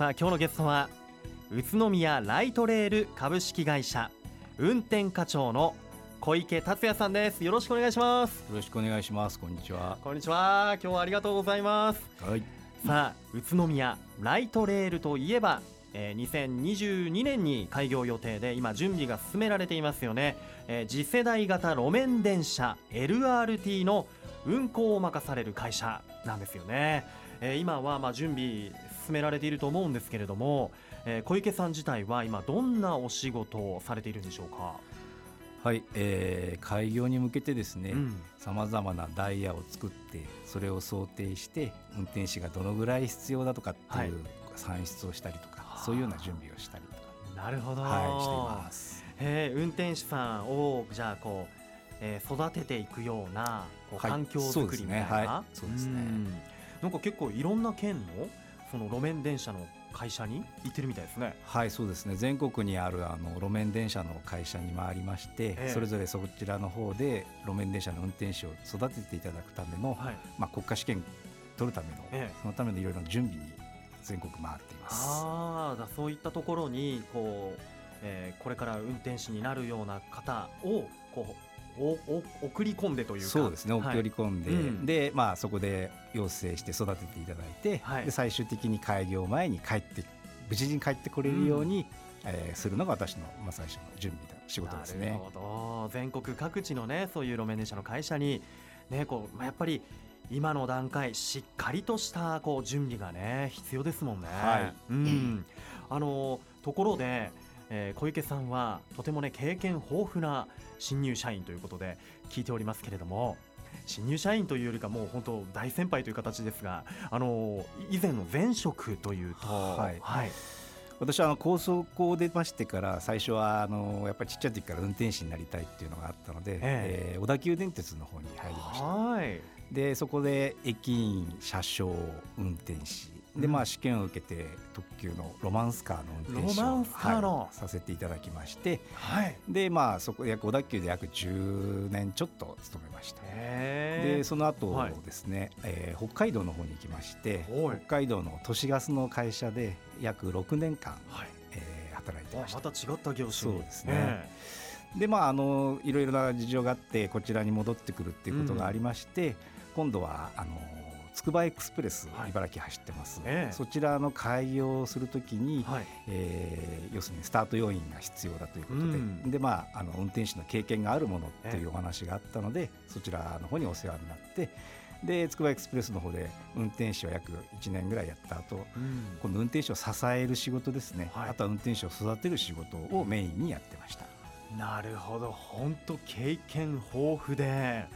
さあ今日のゲストは宇都宮ライトレール株式会社運転課長の小池達也さんです。よろしくお願いします。よろしくお願いします。こんにちは。こんにちは。今日はありがとうございます。はい。さあ宇都宮ライトレールといえばえー、2022年に開業予定で今準備が進められていますよね、えー、次世代型路面電車 LRT の運行を任される会社なんですよね、えー、今はまあ準備進められていると思うんですけれども、えー、小池さん自体は今どんなお仕事をされているんでしょうか？はい、えー、開業に向けてですねさまざまなダイヤを作ってそれを想定して運転士がどのぐらい必要だとかっていう算出をしたりとか、はい、そういうような準備をしたりとか。なるほど、はい、しています、えー、運転手さんをじゃあこう、えー、育てていくようなこう環境づくりみたいな、はい、そうですね、なんか結構いろんな県のその路面電車の会社に行ってるみたいですね。はいそうですね。全国にあるあの路面電車の会社に回りまして、ええ、それぞれそちらの方で路面電車の運転手を育てていただくための、はい、まあ、国家試験取るための、え、そのためのいろいろな準備に全国回っています。あだそういったところにこう、えー、これから運転手になるような方をこうおお送り込んでというか。そうですね送り込んで、はいうん、でまあそこで養成して育てていただいて、はい、で最終的に開業前に帰って無事に帰ってこれるように、うん、えー、するのが私の、まあ、最初の準備だ仕事ですね。なるほど。全国各地のねそういう路面電車の会社にねこう、まあ、やっぱり今の段階しっかりとしたこう準備がね必要ですもんね。はい、うん、あのところでえー、小池さんはとてもね経験豊富な新入社員ということで聞いておりますけれども新入社員というよりかもう本当大先輩という形ですがあの以前の前職というと、はい、はい、私はあの高速を出ましてから最初はあのやっぱりちっちゃい時から運転士になりたいっていうのがあったので、ええ。えー、小田急電鉄の方に入りました。はい。でそこで駅員車掌運転士でまあ試験を受けて特急のロマンスカーの運転手を、はい、させていただきまして、はい、でまあそこで小田急で約10年ちょっと勤めました。でその後ですね、はい、えー、北海道の方に行きまして北海道の都市ガスの会社で約6年間、はい。えー、働いてました。また違った業種そうですね、でまああのいろいろな事情があってこちらに戻ってくるっていうことがありまして、うん、今度はあのつくばエクスプレス、茨城走ってます、ええ、そちらの開業するときに、はい、えー、要するにスタート要員が必要だということで、うん、でまあ、あの運転手の経験があるものっていうお話があったので、え、そちらの方にお世話になって。でつくばエクスプレスの方で運転手を約1年ぐらいやった後、うん、今度運転手を支える仕事ですね、はい、あとは運転手を育てる仕事をメインにやってました。なるほど。本当経験豊富で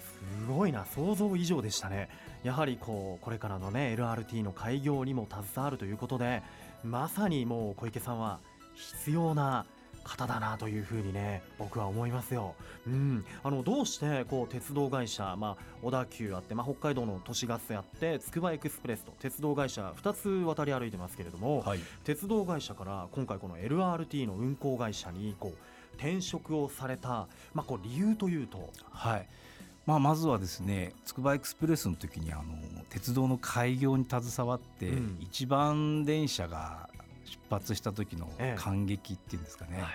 すごいな。想像以上でしたねやはりこうこれからのね LRT の開業にも携わるということでまさにもう小池さんは必要な方だなというふうにね僕は思いますよ。うん、あのどうしてこう鉄道会社、まあ、小田急あって、まあ、北海道の都市ガスやってつくばエクスプレスと鉄道会社2つ渡り歩いてますけれども、はい、鉄道会社から今回この LRT の運行会社にこう転職をされた、まあ、こう理由というと？はいまあ、まずはですねつくばエクスプレスの時にあの鉄道の開業に携わって、うん、一番電車が出発した時の感激っていうんですかね、ええは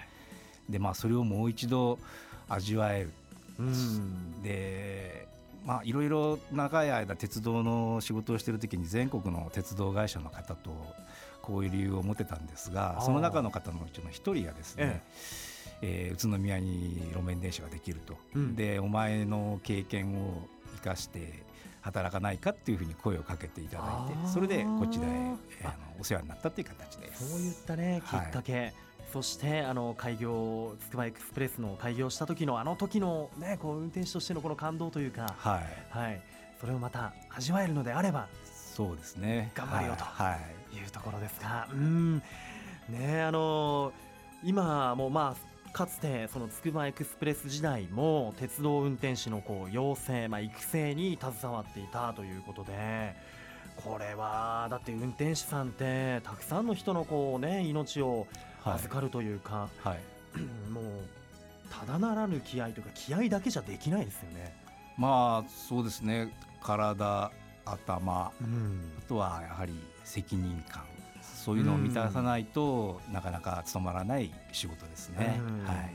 い、でまあそれをもう一度味わえる、うん、でまあいろいろ長い間鉄道の仕事をしている時に全国の鉄道会社の方と交流を持てたんですがその中の方のうちの一人がですね、ええー、宇都宮に路面電車ができると、うん、でお前の経験を生かして働かないかっていうふうに声をかけていただいてそれでこちらへ、えー、あのお世話になったっていう形で。すそういったねきっかけ、はい、そしてあの開業つくばエクスプレスの開業した時のあの時のねこう運転手としてのこの感動というか、はい、はい、それをまた味わえるのであれば。そうですね。頑張るよと。い。うところですが、はい、うん。ねあの今もまあかつてそのつくばエクスプレス時代も鉄道運転士のこう養成、まあ、育成に携わっていたということでこれはだって運転手さんってたくさんの人のこう、ね、命を預かるというか、はいはい、もうただならぬ気合というか気合だけじゃできないですよね。まあそうですね。体頭、うん、あとはやはり責任感そういうのを満たさないと、なかなか務まらない仕事ですね。はい、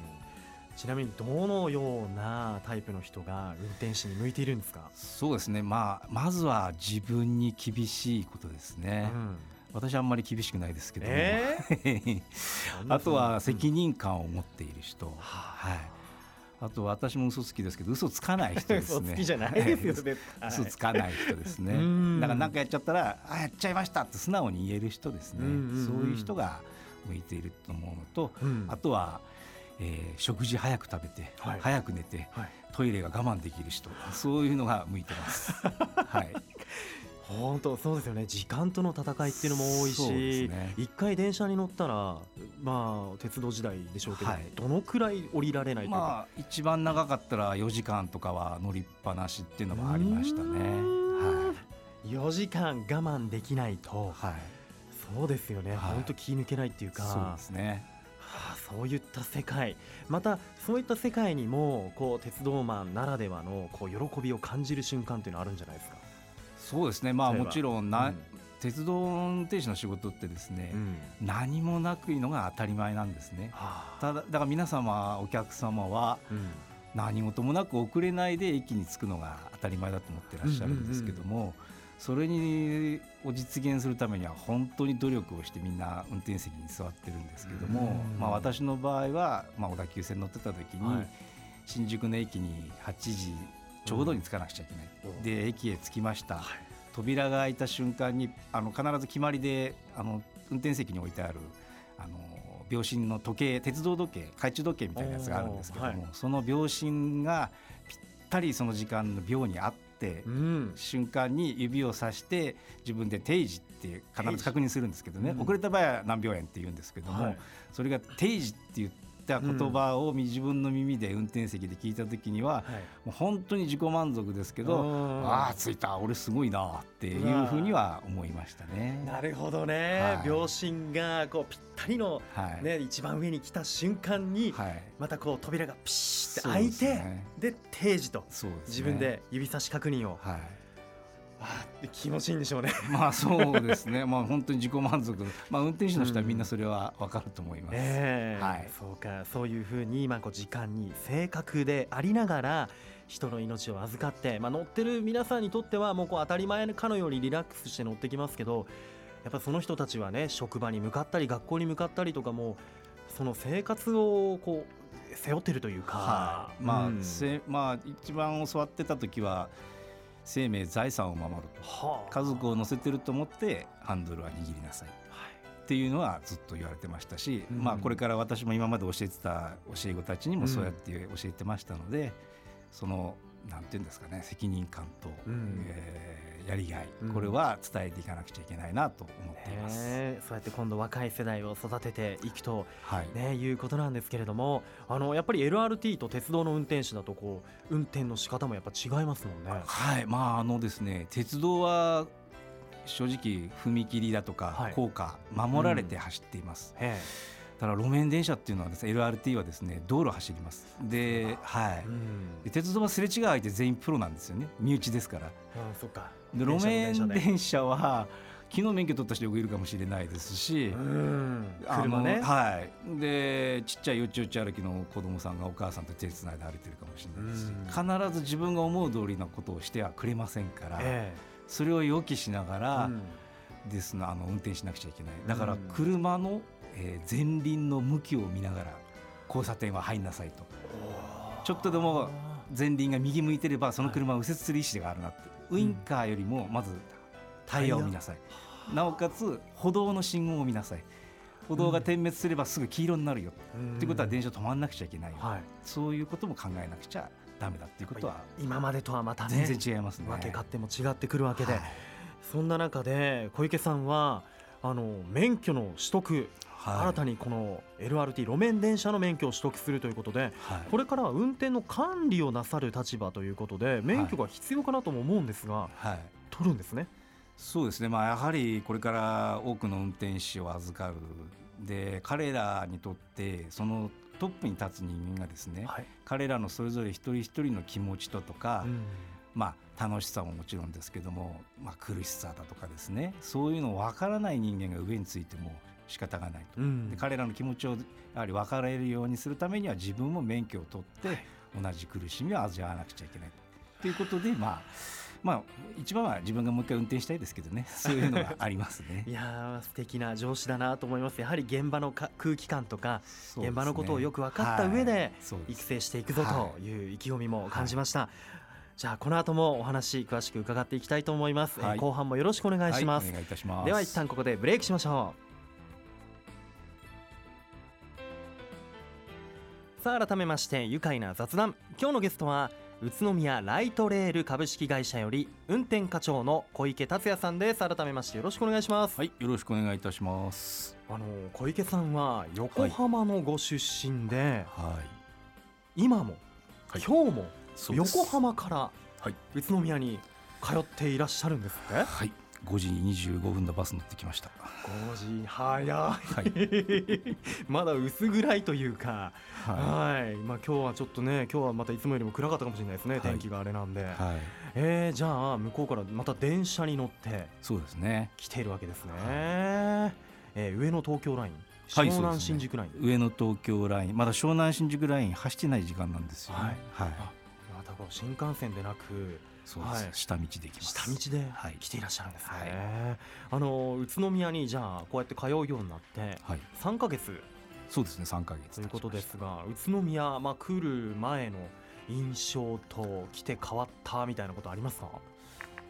ちなみにどのようなタイプの人が運転士に向いているんですか？そうですね、まあ、まずは自分に厳しいことですね。うん。私はあんまり厳しくないですけども、えー、あとは責任感を持っている人、うん、はいあと私も嘘つきですけど嘘つかない人ですね。嘘つきじゃないですよね。嘘つかない人ですね。だから何かやっちゃったらあやっちゃいましたって素直に言える人ですね。そういう人が向いていると思うのと、うん、あとは、えー、食事早く食べて、はい、早く寝て、はい、トイレが我慢できる人、そういうのが向いてます。はい。本当そうですよね。時間との戦いっていうのも多いし、ね、1回電車に乗ったら、まあ、鉄道時代でしょうけど、はい、どのくらい降りられないとか、まあ、一番長かったら4時間とかは乗りっぱなしっていうのもありましたね。はい、4時間我慢できないと、はい、そうですよね、はい、本当気抜けないっていうか。そうですね。はあ、そういった世界。またそういった世界にもこう鉄道マンならではのこう喜びを感じる瞬間っていうのはあるんじゃないですかそうですね。まあもちろんな、うん、鉄道運転手の仕事ってですね、うん、何もなくいのが当たり前なんですね、はあ、ただだから皆様お客様は、何事もなく遅れないで駅に着くのが当たり前だと思ってらっしゃるんですけども、うんうんうん、それにを実現するためには本当に努力をしてみんな運転席に座ってるんですけども、まあ、私の場合は、まあ、小田急線乗ってた時に、はい、新宿の駅に8時ちょうどに着かなくちゃいけない、うん、で駅へ着きました、はい、扉が開いた瞬間にあの必ず決まりであの運転席に置いてあるあの秒針の時計鉄道時計懐中時計みたいなやつがあるんですけども、はい、その秒針がぴったりその時間の秒にあって、うん、瞬間に指をさして自分で定時って必ず確認するんですけどね、うん、遅れた場合は何秒円って言うんですけども、はい、それが定時って言ってった言葉を自分の耳で運転席で聞いた時には、もう本当に自己満足ですけどああ着いた俺すごいなっていうふうには思いましたね。なるほどね、はい、秒針がこうぴったりの、ね、はい、一番上に来た瞬間に、はい、またこう扉がピシッて開いてで,、定時と、自分で指差し確認を。はいあ気持ちいいんでしょうね。まあそうですね。まあ本当に自己満足。まあ運転手の人はみんなそれは分かると思います、うんえ。ー、はい、そうか。そういうふうにまあこう時間に正確でありながら人の命を預かって、まあ、乗ってる皆さんにとってはもうこう当たり前かのようにリラックスして乗ってきますけどやっぱその人たちはね職場に向かったり学校に向かったりとかもその生活をこう背負ってるというか、はい、まあ、うん、まあ一番教わってた時は生命財産を守るはあ、家族を乗せてると思ってハンドルは握りなさい、はい、っていうのはずっと言われてましたし、うん、まあ、これから私も今まで教えてた教え子たちにもそうやって教えてましたので、うん、そのなんていうんですかね責任感と、うん、えーやりがい、これは伝えていかなくちゃいけないなと思っています、そうやって今度若い世代を育てていくと、はい。ね、いうことなんですけれどもあのやっぱり LRT と鉄道の運転手だとこう運転の仕方もやっぱ違いますもんね。はい。まああのですね鉄道は正直踏切だとか高架守られて走っています。はいうんただ路面電車っていうのはですね LRT はですね道路走ります。で,、はい、で鉄道はすれ違う相手全員プロなんですよね。身内ですから。あそっか。で路面電車は昨日免許取った人がいるかもしれないですし、車ね、はい、でちっちゃいよちよち歩きの子供さんがお母さんと手つないで歩いてるかもしれないですし、必ず自分が思う通りのことをしてはくれませんから、えー、それを予期しながら、ですね、あの運転しなくちゃいけない。だから車のえー、前輪の向きを見ながら交差点は入んなさいと。ちょっとでも前輪が右向いてればその車を右折する意思があるなって、ウインカーよりもまずタイヤを見なさい、なおかつ歩道の信号を見なさい。歩道が点滅すればすぐ黄色になるよ、うん、っていうことは電車止まんなくちゃいけないよ、はい、そういうことも考えなくちゃだめだっていうことは今までとはまた、ね、全然違いますね。分け勝手も違ってくるわけで、はい、そんな中で小池さんはあの免許の取得はい、新たにこの LRT 路面電車の免許を取得するということで、はい、これからは運転の管理をなさる立場ということで免許が必要かなとも思うんですが、はい、取るんですね。そうですね、まあ、やはりこれから多くの運転手を預かる。で彼らにとってそのトップに立つ人間がですね、はい、彼らのそれぞれ一人一人の気持ちととか、うんまあ、楽しさももちろんですけども、まあ、苦しさだとかですねそういうの分からない人間が上についても仕方がないと、うん、で彼らの気持ちをやはり分かれるようにするためには自分も免許を取って同じ苦しみを味わわなくちゃいけないと。いうことでまあまあ、一番は自分がもう一回運転したいですけどね。そういうのがありますね。いや素敵な上司だなと思います。やはり現場のか空気感とか、ね、現場のことをよく分かった上で育成していくぞという意気込みも感じました、はいじゃあこの後もお話詳しく伺っていきたいと思います、はい、後半もよろしくお願いします、はい、お願いいたします。では一旦ここでブレイクしましょうさあ改めまして愉快な雑談。今日のゲストは宇都宮ライトレール株式会社より運転課長の小池達也さんです。改めましてよろしくお願いします。はいよろしくお願いいたします。あの小池さんは横浜のご出身で、はい、今も、はい、今日も横浜から宇都宮に通っていらっしゃるんですね。はい。5時25分のバス乗ってきました。5時早い、はい、まだ薄暗いというか。はい。まあ今日はちょっとね今日はまたいつもよりも暗かったかもしれないですね、はい、天気があれなんで、はい、えー、じゃあ向こうからまた電車に乗ってそうですね。来ているわけですね、はい、えー、上野東京ライン湘南新宿ライン、上野東京ライン。まだ湘南新宿ライン走ってない時間なんですよ、ね、はい、はい新幹線でなくそうです、はい、下道でき下道で来ていらっしゃるんですね、はい、あの宇都宮にじゃあこうやって通うようになって3か月、そうですね3か月ということですが宇都宮、まあ、来る前の印象と来て変わったみたいなことありますか？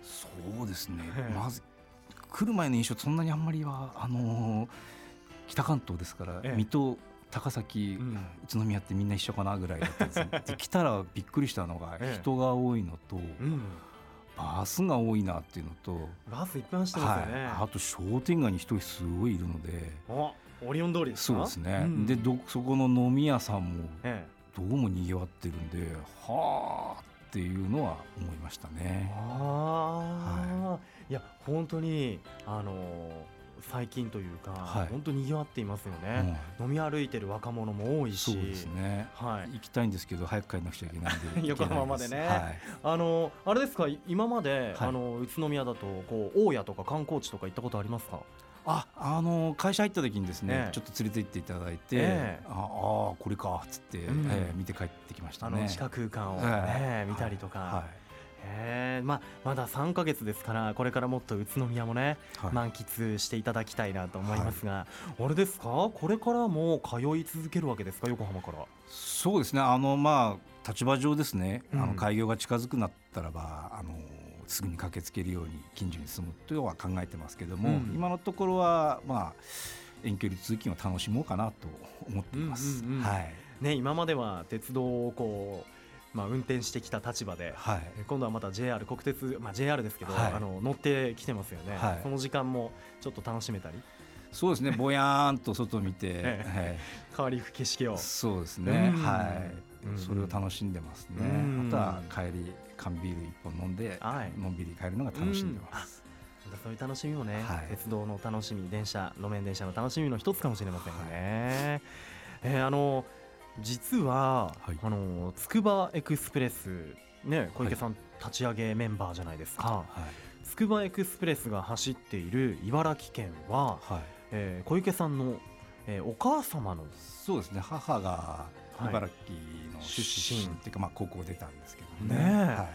そうですね。まず来る前の印象そんなにあんまりはあのー、北関東ですから、水戸高崎、うん、宇都宮ってみんな一緒かなぐらいだったんですよ。で来たらびっくりしたのが人が多いのと、バスが多いなっていうのとバスいっぱい走ってますよね、はい、あと商店街に人すごいいるのでオリオン通りですそうですね、うん、でどそこの飲み屋さんもどうもにぎわってるんで、はあっていうのは思いましたね。あはい、いや本当にあのー最近というか、はい、本当にぎわっていますよね、うん、飲み歩いてる若者も多いし。そうですね、はい、行きたいんですけど早く帰らなくちゃいけないんで 横浜までね、はい、あのあれですか今まで、あの宇都宮だとこう大谷とか観光地とか行ったことありますか？ああの会社入った時にですね、ええ、ちょっと連れて行っていただいて、え、ああこれかっつって、うん、えー、見て帰ってきましたね。あの地下空間をね、見たりとか、はいえまあ、まだ3か月ですからこれからもっと宇都宮もね、はい、満喫していただきたいなと思いますが、はい、あれですか？これからも通い続けるわけですか？横浜から。そうですね。あのまあ立場上ですね、うん、あの開業が近づくなったらばあのすぐに駆けつけるように近所に住むとは考えてますけども、うん、今のところはまあ遠距離通勤を楽しもうかなと思っています。うんうんうん、はい。ね、今までは鉄道をこうまあ、運転してきた立場で、はい、今度はまた JR 国鉄、まあ、JR ですけど、はい、あの乗ってきてますよね、はい、その時間もちょっと楽しめたり？そうですね。ぼやーんと外見て、え変わり景色を。そうですね、はい、それを楽しんでますね、あとは帰り缶ビール一本飲んで、のんびり帰るのが楽しんでます。そういう楽しみもね、はい、鉄道の楽しみ電車路面電車の楽しみの一つかもしれませんよね。えー、あの実は、はい、あのつくばエクスプレスね小池さん、立ち上げメンバーじゃないですか。つくばエクスプレスが走っている茨城県は、はい、えー、小池さんの、えー、お母様のそうですね。母が茨城の出身、はい、っていうかまあ高校出たんですけどね。ねはい。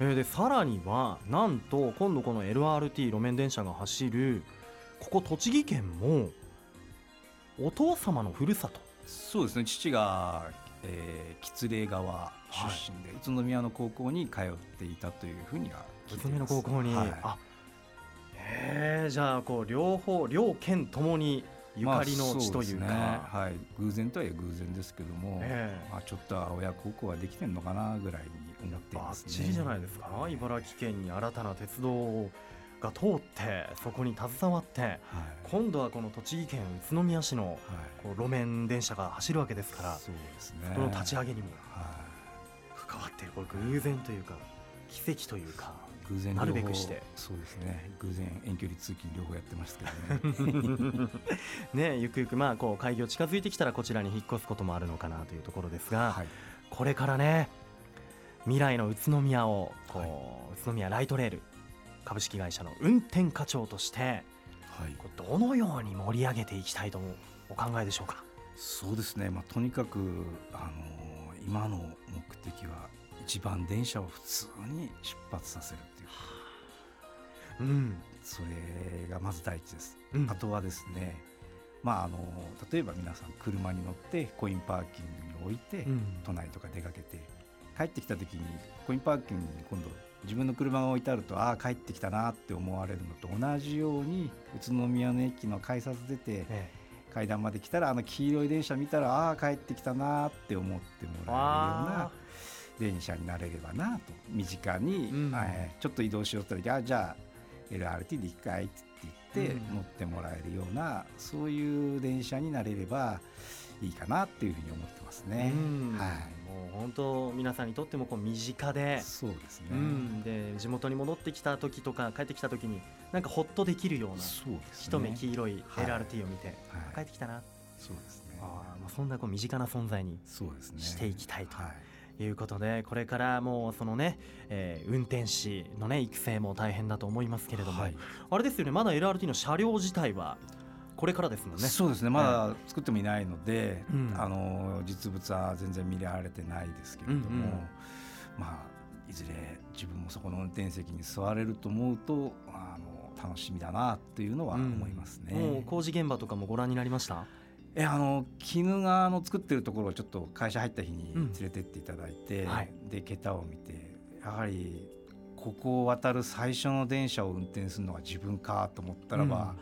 えー、でさらにはなんと今度この LRT 路面電車が走るここ栃木県もお父様のふるさとそうですね。父が、えー、吉礼川出身で、はい、宇都宮の高校に通っていたというふうには宇都宮の高校に、はい、あへえじゃあこう両方両県ともにゆかりの地というか、まあね、はい、偶然とはいえ偶然ですけども、まあ、ちょっと親孝行はできてるのかなぐらいに思っていますね。じゃないですか、茨城県に新たな鉄道をが通ってそこに携わって、はい、今度はこの栃木県宇都宮市のこう路面電車が走るわけですから、そうですね、この立ち上げにも関わっているこれ偶然というか奇跡というか。偶然なるべくして。そうですね。偶然遠距離通勤両方やってましたけどね。ねゆくゆくまあこう開業近づいてきたらこちらに引っ越すこともあるのかなというところですが、はい、これからね未来の宇都宮をこう、はい、宇都宮ライトレール株式会社の運転課長として、はい、どのように盛り上げていきたいとお考えでしょうか？そうですね、まあ、とにかく、あのー、今の目的は一番電車を普通に出発させるっていう。うん、それがまず第一です、うん、あとはですねまあ、あの例えば皆さん車に乗ってコインパーキングに置いて、都内とか出かけて帰ってきた時にコインパーキングに今度自分の車が置いてあるとああ帰ってきたなって思われるのと同じように宇都宮の駅の改札出て、ええ、階段まで来たらあの黄色い電車見たらああ帰ってきたなって思ってもらえるような電車になれればなと。身近に、うん、えー、ちょっと移動しようって時あじゃあ LRT で行くかいって言って乗ってもらえるような、そういう電車になれればいいかなっていうふうに思ってますね。はい。もう本当皆さんにとってもこう身近でそうですね、うん、で地元に戻ってきた時とか帰ってきた時になんかほっとできるようなそうです、ね、一目黄色い LRT を見て、はい、帰ってきたな。そうですね。あまあそんなこう身近な存在にしていきたいと。い。うことでこれからもうそのね、えー、運転士のね育成も大変だと思いますけれども、はい、あれですよねまだ LRT の車両自体はこれからですもんね。そうですね。まだ作ってもいないので、うん、あの実物は全然見られてないですけれども、うんうん、まあいずれ自分もそこの運転席に座れると思うとあの楽しみだなっていうのは思いますね、うん、工事現場とかもご覧になりました？えあの鬼怒川の作ってるところをちょっと会社入った日に連れてっていただいて、うんはい、で桁を見てやはりここを渡る最初の電車を運転するのが自分かと思ったらば、うん、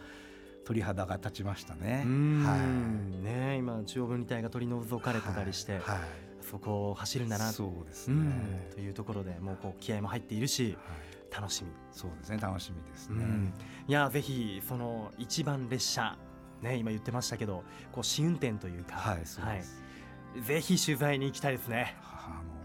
鳥肌が立ちましたね。はい、ね今中央分離帯が取り除かれてたりして、はい、はい、そこを走るんだな。そうですね、というところでもうこう気合も入っているし、楽しみ。そうですね。楽しみですね。いやぜひその一番列車ね、今言ってましたけどこう試運転というか、はい、そうです、はい、ぜひ取材に行きたいですね。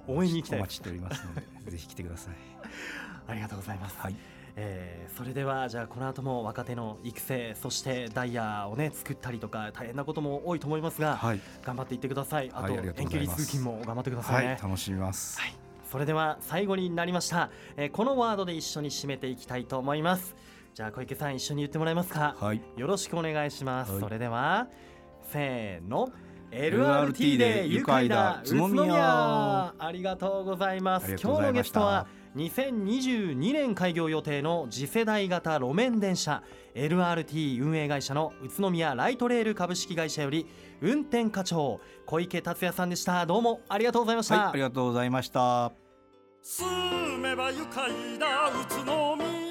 応援に行きたいお待ちしておりますのでぜひ来てください。ありがとうございます、はいえー、それではじゃあこの後も若手の育成そしてダイヤをね作ったりとか大変なことも多いと思いますが、はい、頑張っていってください。あと、はい、遠距離通勤も頑張ってくださいね、はい、楽しみます、はい、それでは最後になりました、えー、このワードで一緒に締めていきたいと思います。じゃあ小池さん一緒に言ってもらえますか、はい、よろしくお願いします、はい、それではせーの。LRT で愉快だ宇都宮。ありがとうございます。今日のゲストは2022年開業予定の次世代型路面電車 LRT 運営会社の宇都宮ライトレール株式会社より運転課長小池達也さんでした。どうもありがとうございました、はい、ありがとうございました。住めば愉快だ宇都宮